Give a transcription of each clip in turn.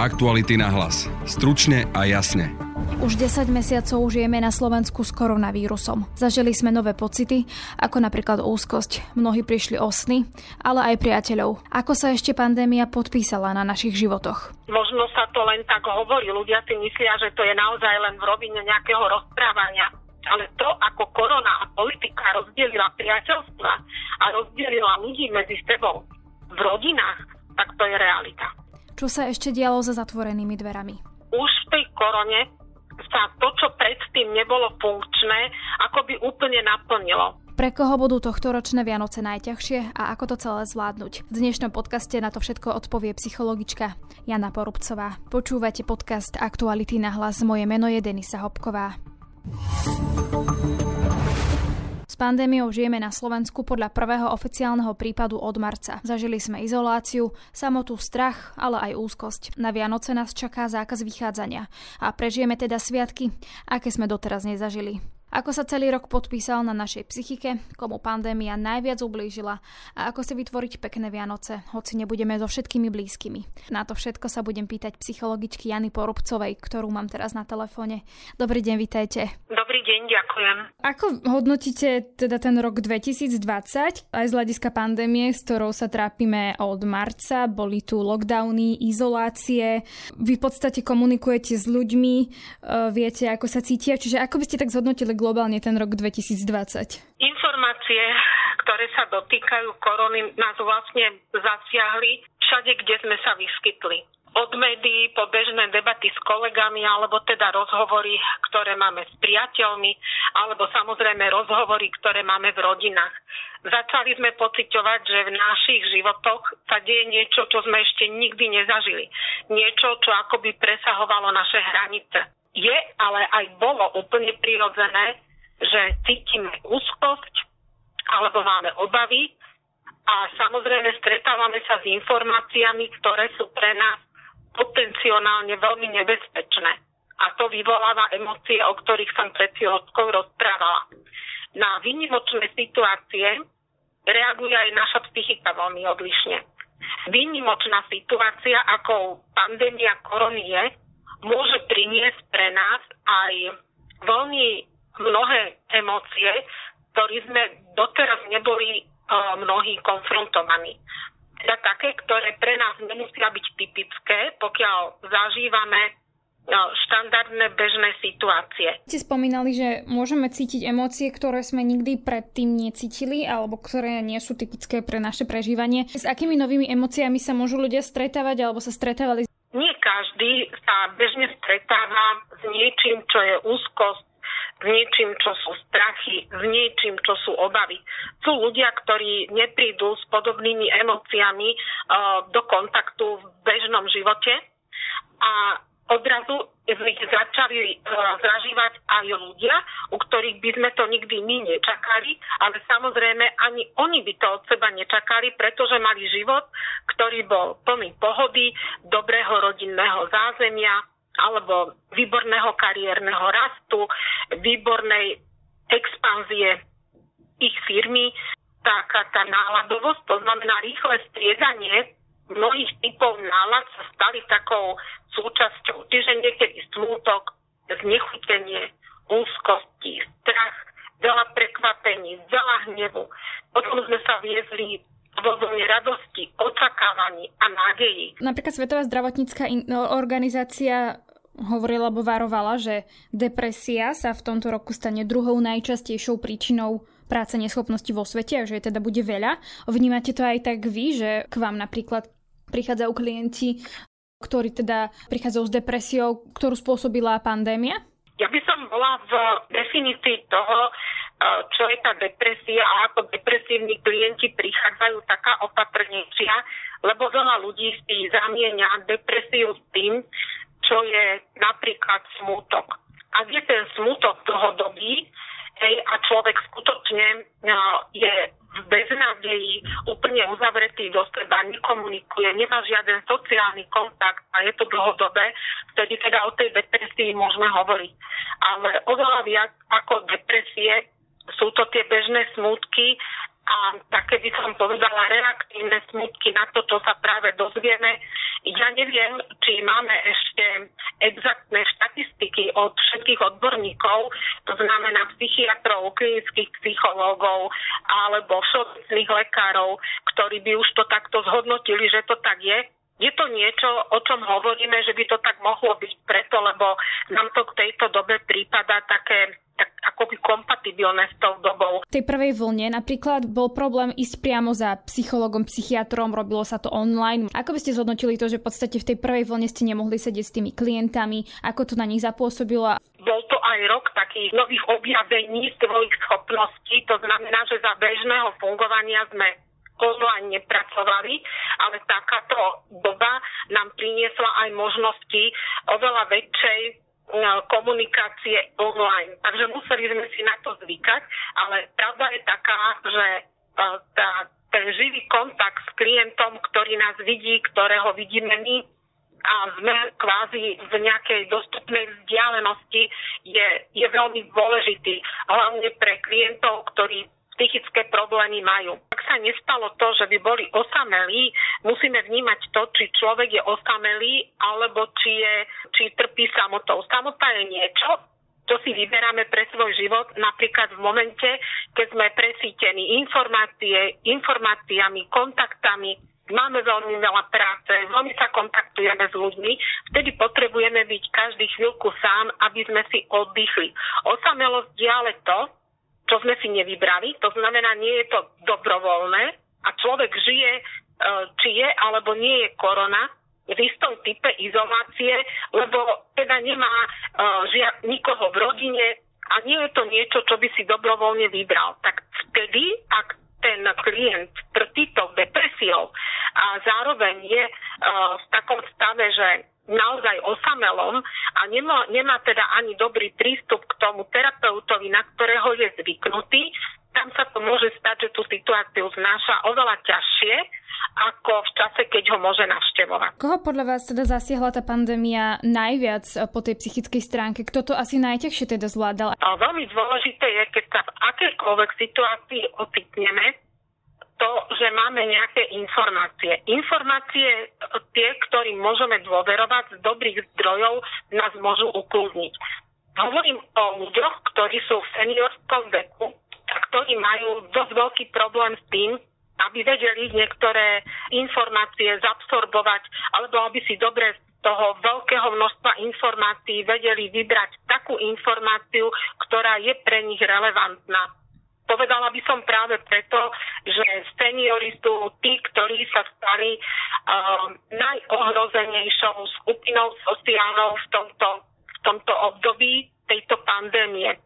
Aktuality na hlas. Stručne a jasne. Už 10 mesiacov žijeme na Slovensku s koronavírusom. Zažili sme nové pocity, ako napríklad úzkosť. Mnohí prišli o sny, ale aj priateľov. Ako sa ešte pandémia podpísala na našich životoch? Možno sa to len tak hovorí. Ľudia si myslia, že to je naozaj len v rovine nejakého rozprávania. Ale to, ako korona a politika rozdelila priateľstva a rozdelila ľudí medzi sebou v rodinách, tak to je realita. Čo sa ešte dialo za zatvorenými dverami? Už v tej korone sa to, čo predtým nebolo funkčné, ako by úplne naplnilo. Pre koho budú tohto ročné Vianoce najťažšie a ako to celé zvládnuť? V dnešnom podcaste na to všetko odpovie psychologička Jana Porubcová. Počúvate podcast Aktuality na hlas. Moje meno je Denisa Hopková pandémiou žijeme na Slovensku podľa prvého oficiálneho prípadu od marca. Zažili sme izoláciu, samotu, strach, ale aj úzkosť. Na Vianoce nás čaká zákaz vychádzania a prežijeme teda sviatky, aké sme doteraz nezažili. Ako sa celý rok podpísal na našej psychike, komu pandémia najviac ublížila a ako si vytvoriť pekné Vianoce, hoci nebudeme so všetkými blízkymi. Na to všetko sa budem pýtať psychologičky Jany Porubcovej, ktorú mám teraz na telefóne. Dobrý deň, vitajte. Dobrý deň, ďakujem. Ako hodnotíte teda ten rok 2020 aj z hľadiska pandémie, s ktorou sa trápime od marca? Boli tu lockdowny, izolácie. Vy v podstate komunikujete s ľuďmi, e, viete, ako sa cítia. Čiže ako by ste tak zhodnotili globálne ten rok 2020? Informácie, ktoré sa dotýkajú korony, nás vlastne zasiahli všade, kde sme sa vyskytli od médií po bežné debaty s kolegami, alebo teda rozhovory, ktoré máme s priateľmi, alebo samozrejme rozhovory, ktoré máme v rodinách. Začali sme pociťovať, že v našich životoch sa deje niečo, čo sme ešte nikdy nezažili. Niečo, čo akoby presahovalo naše hranice je, ale aj bolo úplne prirodzené, že cítime úzkosť alebo máme obavy a samozrejme stretávame sa s informáciami, ktoré sú pre nás potenciálne veľmi nebezpečné. A to vyvoláva emócie, o ktorých som pred chvíľou rozprávala. Na výnimočné situácie reaguje aj naša psychika veľmi odlišne. Výnimočná situácia, ako pandémia korony je, môže priniesť pre nás aj veľmi mnohé emócie, ktorý sme doteraz neboli uh, mnohí konfrontovaní. Teda také, ktoré pre nás nemusia byť typické, pokiaľ zažívame štandardné bežné situácie. Ste spomínali, že môžeme cítiť emócie, ktoré sme nikdy predtým necítili alebo ktoré nie sú typické pre naše prežívanie. S akými novými emóciami sa môžu ľudia stretávať alebo sa stretávali každý sa bežne stretáva s niečím, čo je úzkosť, s niečím, čo sú strachy, s niečím, čo sú obavy. Sú ľudia, ktorí neprídu s podobnými emóciami uh, do kontaktu v bežnom živote a odrazu ich začali uh, zažívať aj ľudia, u ktorých by sme to nikdy my nečakali, ale samozrejme ani oni by to od seba nečakali, pretože mali život, ktorý bol plný pohody, dobrého rodinného zázemia alebo výborného kariérneho rastu, výbornej expanzie ich firmy, taká tá náladovosť, to znamená rýchle striedanie mnohých typov nálad sa stali takou súčasťou. Čiže niekedy smútok, znechutenie, úzkosti, strach, veľa prekvapení, veľa hnevu. Potom sme sa viezli vo vlne radosti, očakávaní a nádejí. Napríklad Svetová zdravotnícká organizácia hovorila alebo varovala, že depresia sa v tomto roku stane druhou najčastejšou príčinou práce neschopnosti vo svete a že je teda bude veľa. Vnímate to aj tak vy, že k vám napríklad prichádzajú klienti, ktorí teda prichádzajú s depresiou, ktorú spôsobila pandémia? Ja by som bola v definícii toho, e, čo je tá depresia a ako depresívni klienti prichádzajú taká opatrnejšia, lebo veľa ľudí si zamieňa depresiu s tým, čo je napríklad smútok. Ak je ten smútok dlhodobý, hej, a človek skutočne je v beznádeji, úplne uzavretý do seba, nekomunikuje, nemá žiaden sociálny kontakt a je to dlhodobé, vtedy teda o tej depresii môžeme hovoriť. Ale oveľa viac ako depresie sú to tie bežné smutky a také by som povedala reaktívne smutky na to, čo sa práve dozvieme. Ja neviem, či máme ešte exaktné štatistiky od všetkých odborníkov, to znamená psychiatrov, klinických psychológov alebo všeobecných lekárov, ktorí by už to takto zhodnotili, že to tak je. Je to niečo, o čom hovoríme, že by to tak mohlo byť preto, lebo nám to k tejto dobe prípada také tak akoby kompatibilné s tou dobou. V tej prvej vlne napríklad bol problém ísť priamo za psychologom, psychiatrom, robilo sa to online. Ako by ste zhodnotili to, že v podstate v tej prvej vlne ste nemohli sedieť s tými klientami, ako to na nich zapôsobilo? Bol to aj rok takých nových objavení svojich schopností, to znamená, že za bežného fungovania sme online nepracovali, ale takáto doba nám priniesla aj možnosti oveľa väčšej komunikácie online. Takže museli sme si na to zvykať, ale pravda je taká, že e, tá, ten živý kontakt s klientom, ktorý nás vidí, ktorého vidíme my a sme kvázi v nejakej dostupnej vzdialenosti, je, je veľmi dôležitý. Hlavne pre klientov, ktorí psychické problémy majú. Ak sa nestalo to, že by boli osamelí, musíme vnímať to, či človek je osamelý, alebo či, je, či trpí samotou. Samota je niečo, čo si vyberáme pre svoj život, napríklad v momente, keď sme presítení informácie, informáciami, kontaktami, máme veľmi veľa práce, veľmi sa kontaktujeme s ľuďmi, vtedy potrebujeme byť každý chvíľku sám, aby sme si oddychli. Osamelosť je ale to, čo sme si nevybrali. To znamená, nie je to dobrovoľné a človek žije, e, či je alebo nie je korona, v istom type izolácie, lebo teda nemá e, žia, nikoho v rodine a nie je to niečo, čo by si dobrovoľne vybral. Tak vtedy, ak ten klient trpí tou depresiou a zároveň je uh, v takom stave, že naozaj osamelom a nemá, nemá teda ani dobrý prístup k tomu terapeutovi, na ktorého je zvyknutý, tam sa to môže stať, že tú situáciu znáša oveľa ťažšie ako v čase, keď ho môže navštevovať. Koho podľa vás teda zasiahla tá pandémia najviac po tej psychickej stránke? Kto to asi najťažšie teda zvládal? A veľmi dôležité je, keď sa v akejkoľvek situácii ocitneme, to, že máme nejaké informácie. Informácie, tie, ktorým môžeme dôverovať z dobrých zdrojov, nás môžu ukludniť. Hovorím o ľuďoch, ktorí sú v seniorskom veku a ktorí majú dosť veľký problém s tým, aby vedeli niektoré informácie zabsorbovať, alebo aby si dobre z toho veľkého množstva informácií vedeli vybrať takú informáciu, ktorá je pre nich relevantná. Povedala by som práve preto, že seniori sú tí, ktorí sa stali uh, najohrozenejšou skupinou sociálnou v tomto, v tomto období tejto pandémie.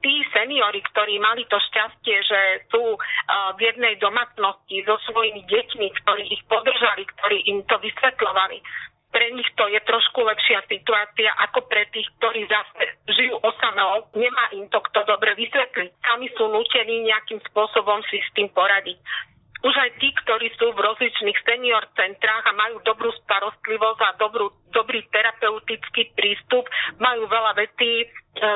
Tí seniori, ktorí mali to šťastie, že sú uh, v jednej domácnosti so svojimi deťmi, ktorí ich podržali, ktorí im to vysvetľovali, pre nich to je trošku lepšia situácia ako pre tých, ktorí zase žijú osamelo. Nemá im to kto dobre vysvetliť. Sami sú nutení nejakým spôsobom si s tým poradiť. Už aj tí, ktorí sú v rozličných senior centrách a majú dobrú starostlivosť a dobrú, dobrý terapeutický prístup, majú veľa vecí e,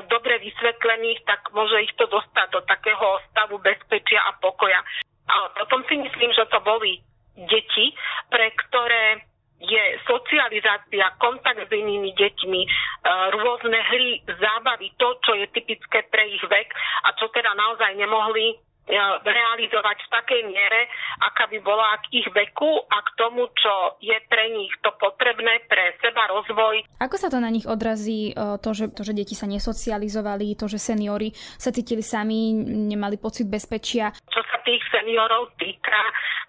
dobre vysvetlených, tak môže ich to dostať do takého stavu bezpečia a pokoja. A potom si myslím, že to boli deti, pre ktoré je socializácia, kontakt s inými deťmi, e, rôzne hry, zábavy, to, čo je typické pre ich vek a čo teda naozaj nemohli realizovať v takej miere, aká by bola k ich veku a k tomu, čo je pre nich to potrebné pre seba rozvoj. Ako sa to na nich odrazí, e, to že, to, že deti sa nesocializovali, to, že seniory sa cítili sami, nemali pocit bezpečia? Čo sa tých seniorov týka,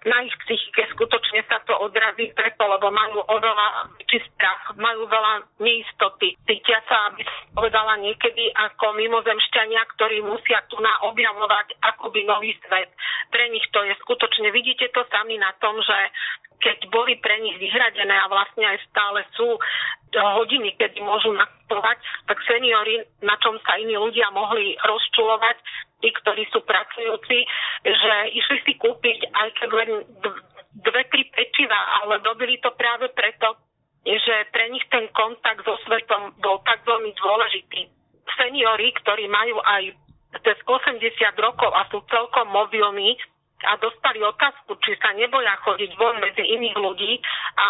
na ich psychike skutočne sa to odrazí preto, lebo majú oveľa väčší strach, majú veľa neistoty. Cítia sa, aby som povedala niekedy, ako mimozemšťania, ktorí musia tu na objavovať akoby nový svet. Pre nich to je skutočne, vidíte to sami na tom, že keď boli pre nich vyhradené a vlastne aj stále sú e, hodiny, kedy môžu nakupovať, tak seniory, na čom sa iní ľudia mohli rozčulovať, tí, ktorí sú pracujúci, že išli si kúpiť aj keď len dve, tri pečiva, ale robili to práve preto, že pre nich ten kontakt so svetom bol tak veľmi dôležitý. Seniory, ktorí majú aj cez 80 rokov a sú celkom mobilní a dostali otázku, či sa neboja chodiť von medzi iných ľudí a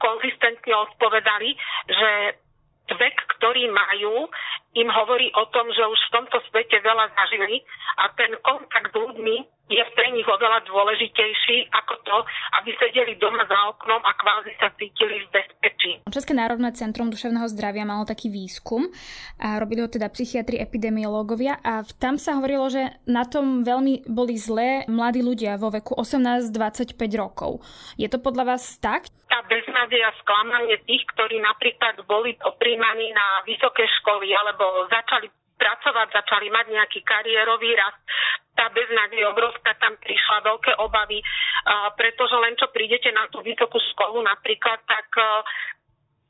konzistentne odpovedali, že vek, ktorý majú, im hovorí o tom, že už v tomto svete veľa zažili a ten kontakt s ľuďmi je pre nich oveľa dôležitejší ako to, aby sedeli doma za oknom a kvázi sa cítili v bezpečí. České národné centrum duševného zdravia malo taký výskum a robili ho teda psychiatri, epidemiológovia a tam sa hovorilo, že na tom veľmi boli zlé mladí ľudia vo veku 18-25 rokov. Je to podľa vás tak? Tá beznádej a sklamanie tých, ktorí napríklad boli opríjmaní na vysoké školy alebo začali pracovať, začali mať nejaký kariérový rast. Tá beznádej obrovská, tam prišla veľké obavy, pretože len čo prídete na tú vysokú školu napríklad, tak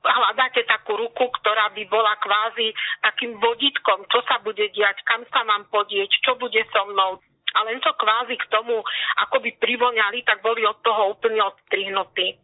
hľadáte takú ruku, ktorá by bola kvázi takým vodítkom, čo sa bude diať, kam sa mám podieť, čo bude so mnou. A len čo kvázi k tomu akoby privoňali, tak boli od toho úplne odstrihnutí.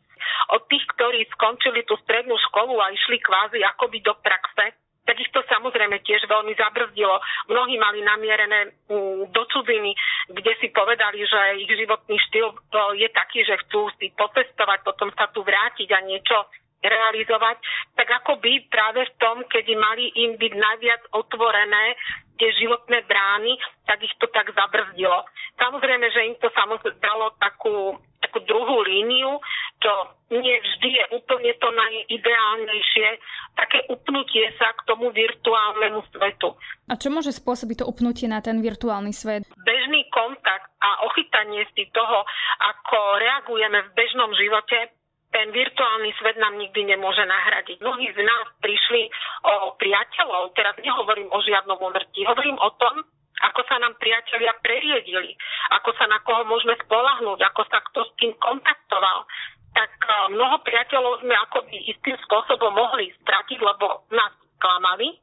Od tých, ktorí skončili tú strednú školu a išli kvázi akoby do praxe, tak ich to samozrejme tiež veľmi zabrzdilo. Mnohí mali namierené mm, do cudziny, kde si povedali, že ich životný štýl e, je taký, že chcú si potestovať, potom sa tu vrátiť a niečo realizovať, tak ako by práve v tom, kedy mali im byť najviac otvorené tie životné brány, tak ich to tak zabrzdilo. Samozrejme, že im to samozrejme dalo takú, takú druhú líniu, čo nie vždy je úplne to najideálnejšie, také upnutie sa k tomu virtuálnemu svetu. A čo môže spôsobiť to upnutie na ten virtuálny svet? Bežný kontakt a ochytanie si toho, ako reagujeme v bežnom živote, ten virtuálny svet nám nikdy nemôže nahradiť. Mnohí z nás prišli o priateľov, teraz nehovorím o žiadnom umrtí, hovorím o tom, ako sa nám priatelia preriedili, ako sa na koho môžeme spolahnúť, ako sa kto s tým kontaktoval. Tak e, mnoho priateľov sme akoby istým spôsobom mohli stratiť, lebo nás klamali,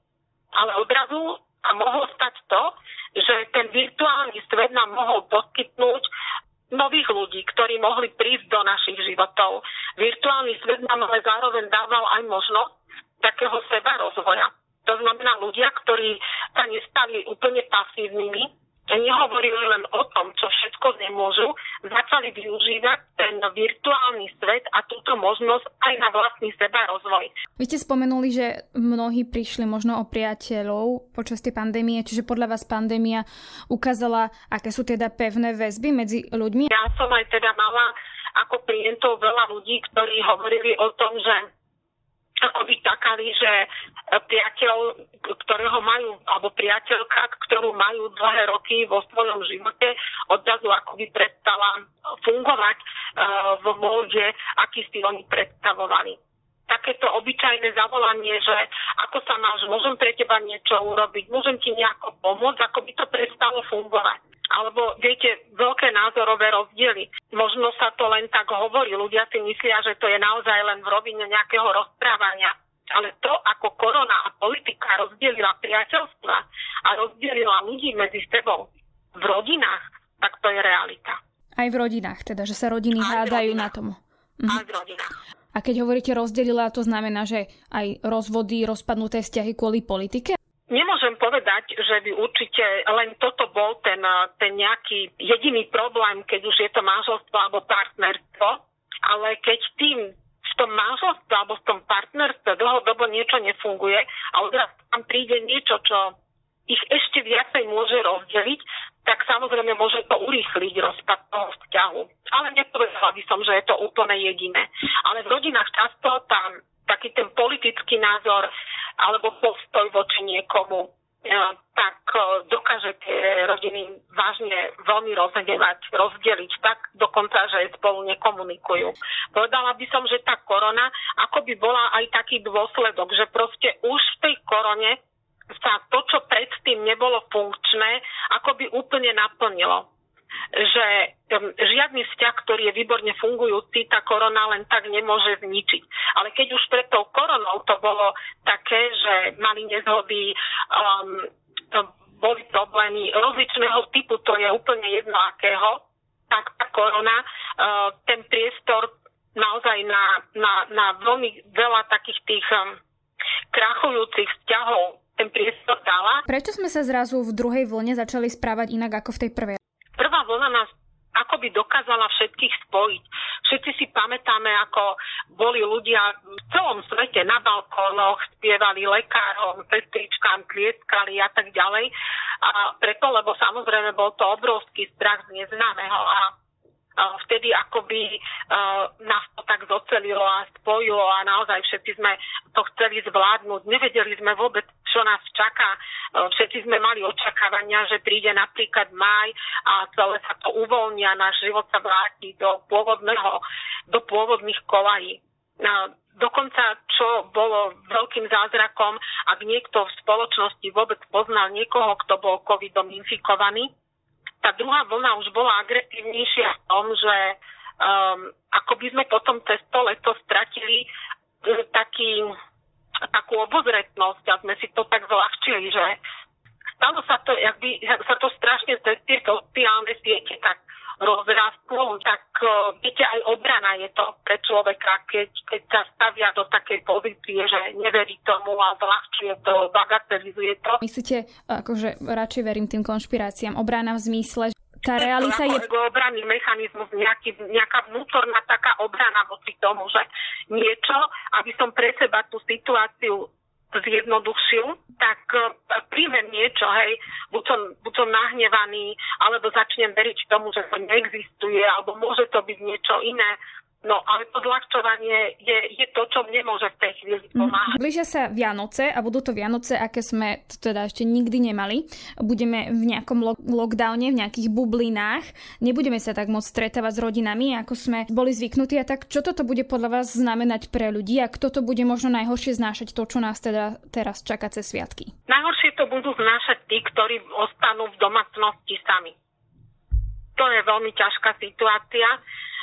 ale odrazu a mohlo stať to, že ten virtuálny svet nám mohol poskytnúť nových ľudí, ktorí mohli prísť do našich životov. Virtuálny svet nám ale zároveň dával aj možnosť takého seba rozvoja. To znamená ľudia, ktorí sa nestali úplne pasívnymi, nehovorili len o tom, čo všetko nemôžu, začali využívať ten virtuálny svet a túto možnosť aj na vlastný seba rozvoj. Vy ste spomenuli, že mnohí prišli možno o priateľov počas tej pandémie, čiže podľa vás pandémia ukázala, aké sú teda pevné väzby medzi ľuďmi? Ja som aj teda mala ako klientov veľa ľudí, ktorí hovorili o tom, že akoby takali, že priateľ, ktorého majú, alebo priateľka, ktorú majú dlhé roky vo svojom živote, odrazu akoby prestala fungovať uh, v móde, aký si oni predstavovali takéto obyčajné zavolanie, že ako sa máš, môžem pre teba niečo urobiť, môžem ti nejako pomôcť, ako by to prestalo fungovať alebo viete, veľké názorové rozdiely. Možno sa to len tak hovorí, ľudia si myslia, že to je naozaj len v rovine nejakého rozprávania. Ale to, ako korona a politika rozdelila priateľstva a rozdelila ľudí medzi sebou v rodinách, tak to je realita. Aj v rodinách, teda, že sa rodiny Aj hádajú na tom. Mhm. Aj v rodinách. A keď hovoríte rozdelila, to znamená, že aj rozvody, rozpadnuté vzťahy kvôli politike? Nemôžem povedať, že by určite len toto bol ten, ten nejaký jediný problém, keď už je to manželstvo alebo partnerstvo, ale keď tým v tom manželstve alebo v tom partnerstve dlhodobo niečo nefunguje a odrazu tam príde niečo, čo ich ešte viacej môže rozdeliť, tak samozrejme môže to urýchliť rozpad toho vzťahu. Ale nepovedala by som, že je to úplne jediné. Ale v rodinách často tam taký ten politický názor alebo postoj voči niekomu, e, tak e, dokáže tie rodiny vážne veľmi rozhnevať, rozdeliť tak dokonca, že spolu nekomunikujú. Povedala by som, že tá korona ako by bola aj taký dôsledok, že proste už v tej korone sa to, čo predtým nebolo funkčné, ako by úplne naplnilo že žiadny vzťah, ktorý je výborne fungujúci, tá korona len tak nemôže zničiť. Ale keď už pred tou koronou to bolo také, že mali nezhody, um, boli problémy rozličného typu, to je úplne jedno akého, tak tá korona, uh, ten priestor naozaj na, na, na veľmi veľa takých tých um, krachujúcich vzťahov ten priestor dala. Prečo sme sa zrazu v druhej vlne začali správať inak ako v tej prvej? Prvá vlna nás ako by dokázala všetkých spojiť. Všetci si pamätáme, ako boli ľudia v celom svete na balkónoch, spievali lekárom, sestričkám, tlieskali a tak ďalej. A preto, lebo samozrejme bol to obrovský strach z neznámeho a vtedy akoby nás to tak zocelilo a spojilo a naozaj všetci sme to chceli zvládnuť. Nevedeli sme vôbec, čo nás čaká. Všetci sme mali očakávania, že príde napríklad maj a celé sa to uvoľnia, náš život sa vráti do pôvodného, do pôvodných kolají. Dokonca, čo bolo veľkým zázrakom, ak niekto v spoločnosti vôbec poznal niekoho, kto bol covidom infikovaný, tá druhá vlna už bola agresívnejšia v tom, že um, ako by sme potom cez to leto stratili taký, takú obozretnosť a sme si to tak zľahčili, že stalo sa to, jak by, sa to strašne cez tie sociálne siete tak rozrastlo, tak uh, viete, aj obrana je to pre človeka, keď, keď sa stavia do takej pozície, že neverí tomu a zľahčuje to, bagatelizuje to. Myslíte, akože radšej verím tým konšpiráciám, obrana v zmysle, tá realita je... obranný mechanizmus, nejaký, nejaká vnútorná taká obrana voči tomu, že niečo, aby som pre seba tú situáciu zjednodušil, tak e, príjmem niečo, hej, buď som, buď som nahnevaný, alebo začnem veriť tomu, že to neexistuje, alebo môže to byť niečo iné. No, ale to zľahčovanie je, je to, čo mne môže v tej chvíli mhm. pomáhať. Blížia sa Vianoce a budú to Vianoce, aké sme teda ešte nikdy nemali. Budeme v nejakom lo- lockdowne, v nejakých bublinách. Nebudeme sa tak moc stretávať s rodinami, ako sme boli zvyknutí. A tak čo toto bude podľa vás znamenať pre ľudí a kto to bude možno najhoršie znášať to, čo nás teda teraz čaká cez sviatky? Najhoršie to budú znášať tí, ktorí ostanú v domácnosti sami. To je veľmi ťažká situácia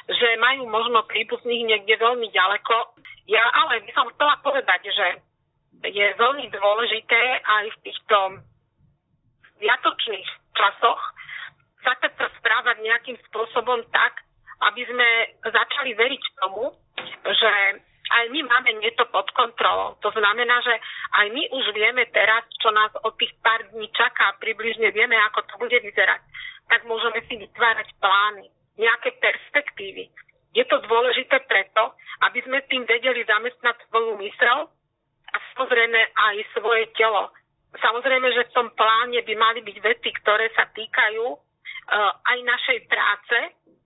že majú možno príbuzných niekde veľmi ďaleko. Ja ale by som chcela povedať, že je veľmi dôležité aj v týchto viatočných časoch sa sa správať nejakým spôsobom tak, aby sme začali veriť tomu, že aj my máme niečo pod kontrolou. To znamená, že aj my už vieme teraz, čo nás od tých pár dní čaká, približne vieme, ako to bude vyzerať. Tak môžeme si vytvárať plány nejaké perspektívy. Je to dôležité preto, aby sme tým vedeli zamestnať svoju mysel a samozrejme aj svoje telo. Samozrejme, že v tom pláne by mali byť veci, ktoré sa týkajú uh, aj našej práce,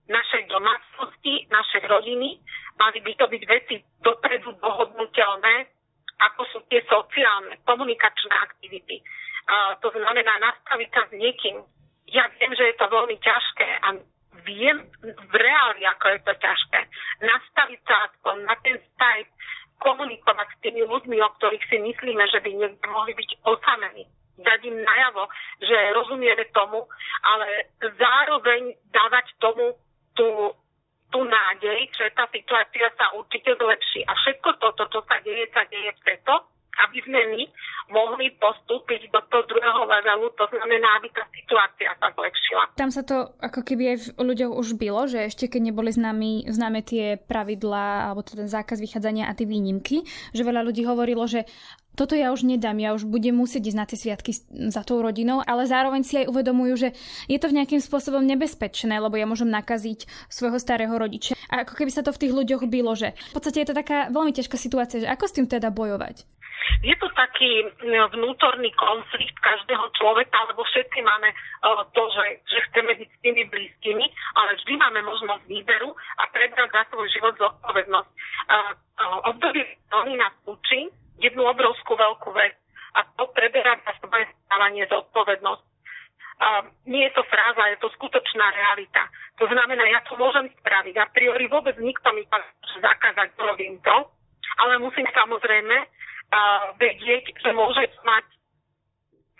našej domácnosti, našej rodiny. Mali by to byť veci dopredu dohodnutelné, ako sú tie sociálne, komunikačné aktivity. Uh, to znamená nastaviť sa s niekým. Ja viem, že je to veľmi ťažké a viem v reáli, ako je to ťažké. Nastaviť sa aspoň na ten Skype, komunikovať s tými ľuďmi, o ktorých si myslíme, že by niekde mohli byť osamení. Dať im najavo, že rozumieme tomu, ale zároveň dávať tomu tú, tú nádej, že tá situácia sa určite zlepší. A všetko toto, čo sa deje, sa deje preto, aby sme my mohli postúpiť do toho druhého levelu, to znamená, aby tá. Tam sa to ako keby aj v ľuďoch už bylo, že ešte keď neboli známe, známe tie pravidlá alebo ten zákaz vychádzania a tie výnimky, že veľa ľudí hovorilo, že toto ja už nedám, ja už budem musieť ísť na tie sviatky za tou rodinou, ale zároveň si aj uvedomujú, že je to v nejakým spôsobom nebezpečné, lebo ja môžem nakaziť svojho starého rodiča. A ako keby sa to v tých ľuďoch bylo, že v podstate je to taká veľmi ťažká situácia, že ako s tým teda bojovať? Je to taký vnútorný konflikt každého človeka, lebo všetci máme e, to, že, že chceme byť s tými blízkymi, ale vždy máme možnosť výberu a prebrať za svoj život zodpovednosť. E, e, obdobie sezóny nás učí jednu obrovskú veľkú vec a to preberať za svoje stávanie zodpovednosť. A nie je to fráza, je to skutočná realita. To znamená, ja to môžem spraviť. A priori vôbec nikto mi to zakázať, robím to, ale musím samozrejme vedieť, že môže mať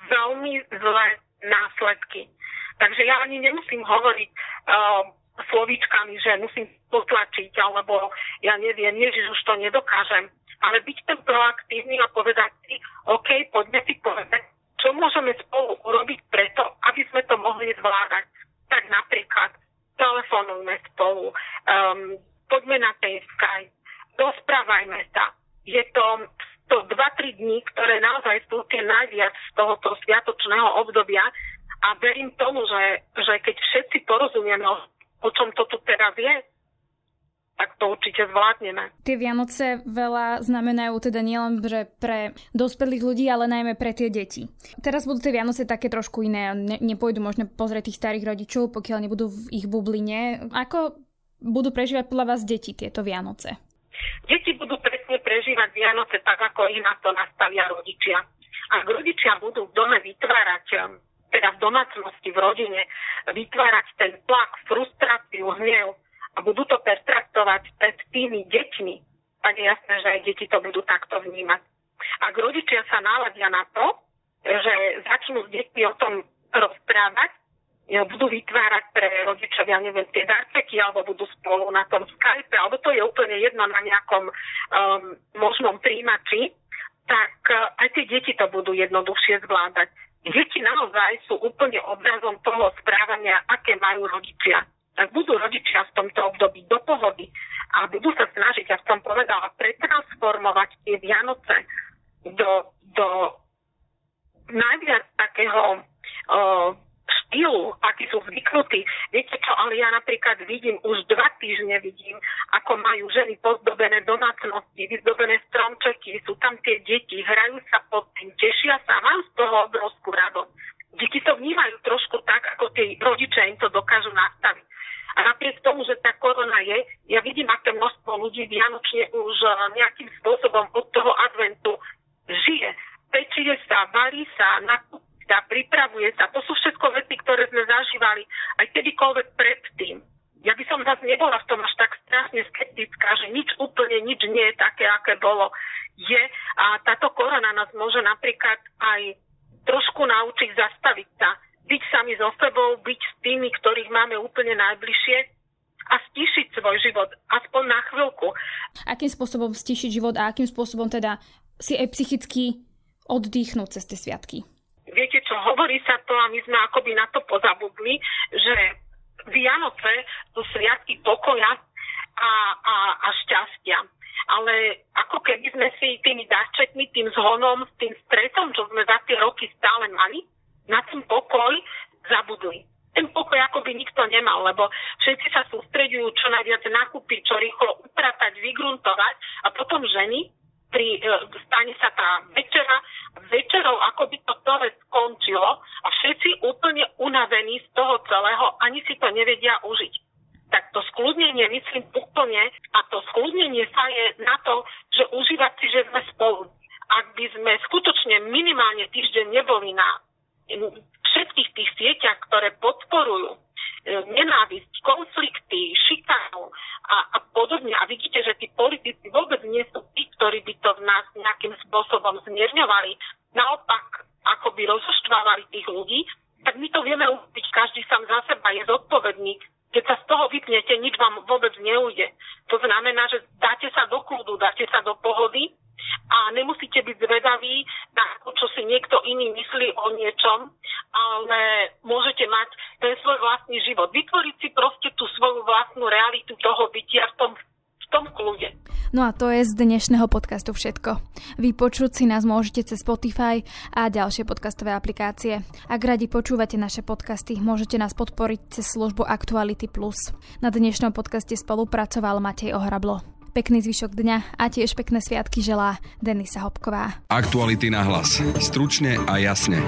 veľmi zlé následky. Takže ja ani nemusím hovoriť uh, slovíčkami, že musím potlačiť, alebo ja neviem, Ježiš už to nedokážem. Ale byť ten proaktívny a povedať si, OK, poďme si povedať, čo môžeme spolu urobiť preto, aby sme to mohli zvládať. Tak napríklad telefonujme spolu, um, poďme na ten Skype, rozprávajme sa. Je to to 2-3 dní, ktoré naozaj sú tie najviac z tohoto sviatočného obdobia a verím tomu, že, že keď všetci porozumieme o čom to tu teraz je, tak to určite zvládneme. Tie Vianoce veľa znamenajú teda nielen že pre dospelých ľudí, ale najmä pre tie deti. Teraz budú tie Vianoce také trošku iné. Ne, nepôjdu možno pozrieť tých starých rodičov, pokiaľ nebudú v ich bubline. Ako budú prežívať podľa vás deti tieto Vianoce? Deti budú presne prežívať Vianoce tak, ako ich na to nastavia rodičia. Ak rodičia budú v dome vytvárať teda v domácnosti, v rodine, vytvárať ten tlak, frustráciu, hnev, a budú to pertraktovať pred tými deťmi, tak je jasné, že aj deti to budú takto vnímať. Ak rodičia sa naladia na to, že začnú s deťmi o tom rozprávať, budú vytvárať pre rodičov, ja neviem, tie darceky, alebo budú spolu na tom Skype, alebo to je úplne jedno na nejakom um, možnom príjimači, tak uh, aj tie deti to budú jednoduchšie zvládať. Deti naozaj sú úplne obrazom toho správania, aké majú rodičia ak budú rodičia v tomto období do pohody a budú sa snažiť, ja som povedala, pretransformovať tie Vianoce do, do najviac takého uh, štýlu, aký sú zvyknutí. Viete čo, ale ja napríklad vidím, už dva týždne vidím, ako majú ženy pozdobené domácnosti, vyzdobené stromčeky, sú tam tie deti, hrajú sa pod tým, tešia sa, majú z toho obrovskú radosť. Deti to vnímajú trošku tak, ako tie rodičia im to dokážu nastaviť. A napriek tomu, že tá korona je, ja vidím, aké množstvo ľudí vianočne už eh, nejakým spôsobom od toho adventu žije. Pečie sa, varí sa, nakúpi sa, pripravuje sa. To sú všetko veci, ktoré sme zažívali aj kedykoľvek predtým. Ja by som zase nebola v tom až tak strašne skeptická, že nič úplne, nič nie je také, aké bolo. Je a táto korona nás môže napríklad aj trošku naučiť zastaviť so sebou, byť s tými, ktorých máme úplne najbližšie a stišiť svoj život, aspoň na chvíľku. Akým spôsobom stišiť život a akým spôsobom teda si aj psychicky oddychnúť cez tie sviatky? Viete čo, hovorí sa to a my sme akoby na to pozabudli, že Vianoce sú sviatky pokoja a, a, a šťastia. Ale ako keby sme si tými darčekmi, tým zhonom, tým stresom, čo sme za tie roky stále mali, na ten pokoj zabudli. Ten pokoj ako by nikto nemal, lebo všetci sa sústredujú čo najviac nakúpiť, čo rýchlo upratať, vygruntovať a potom ženy pri, e, stane sa tá večera, večerou ako by to celé skončilo a všetci úplne unavení z toho celého, ani si to nevedia užiť. Tak to skľudnenie myslím úplne a to skľudnenie sa je na to, že užívať si, že sme spolu. Ak by sme skutočne minimálne týždeň neboli na všetkých tých sieťach, ktoré podporujú e, nenávisť, konflikty, šikanu a, a podobne. A vidíte, že tí politici vôbec nie sú tí, ktorí by to v nás nejakým spôsobom zmierňovali. Naopak, ako by rozoštvávali tých ľudí, tak my to vieme urobiť, každý sám za seba je zodpovedný. Keď sa z toho vypnete, nič vám vôbec neujde. To znamená, že dáte sa do kľudu, dáte sa do pohody a nemusíte byť zvedaví na to, čo si niekto iný myslí o niečom, ale môžete mať ten svoj vlastný život. Vytvoriť si proste tú svoju vlastnú realitu toho bytia v tom, v tom kľude. No a to je z dnešného podcastu všetko. Vypočuť si nás môžete cez Spotify a ďalšie podcastové aplikácie. Ak radi počúvate naše podcasty, môžete nás podporiť cez službu Actuality Plus. Na dnešnom podcaste spolupracoval Matej Ohrablo. Pekný zvyšok dňa a tiež pekné sviatky želá Denisa Hopková. Aktuality na hlas. Stručne a jasne.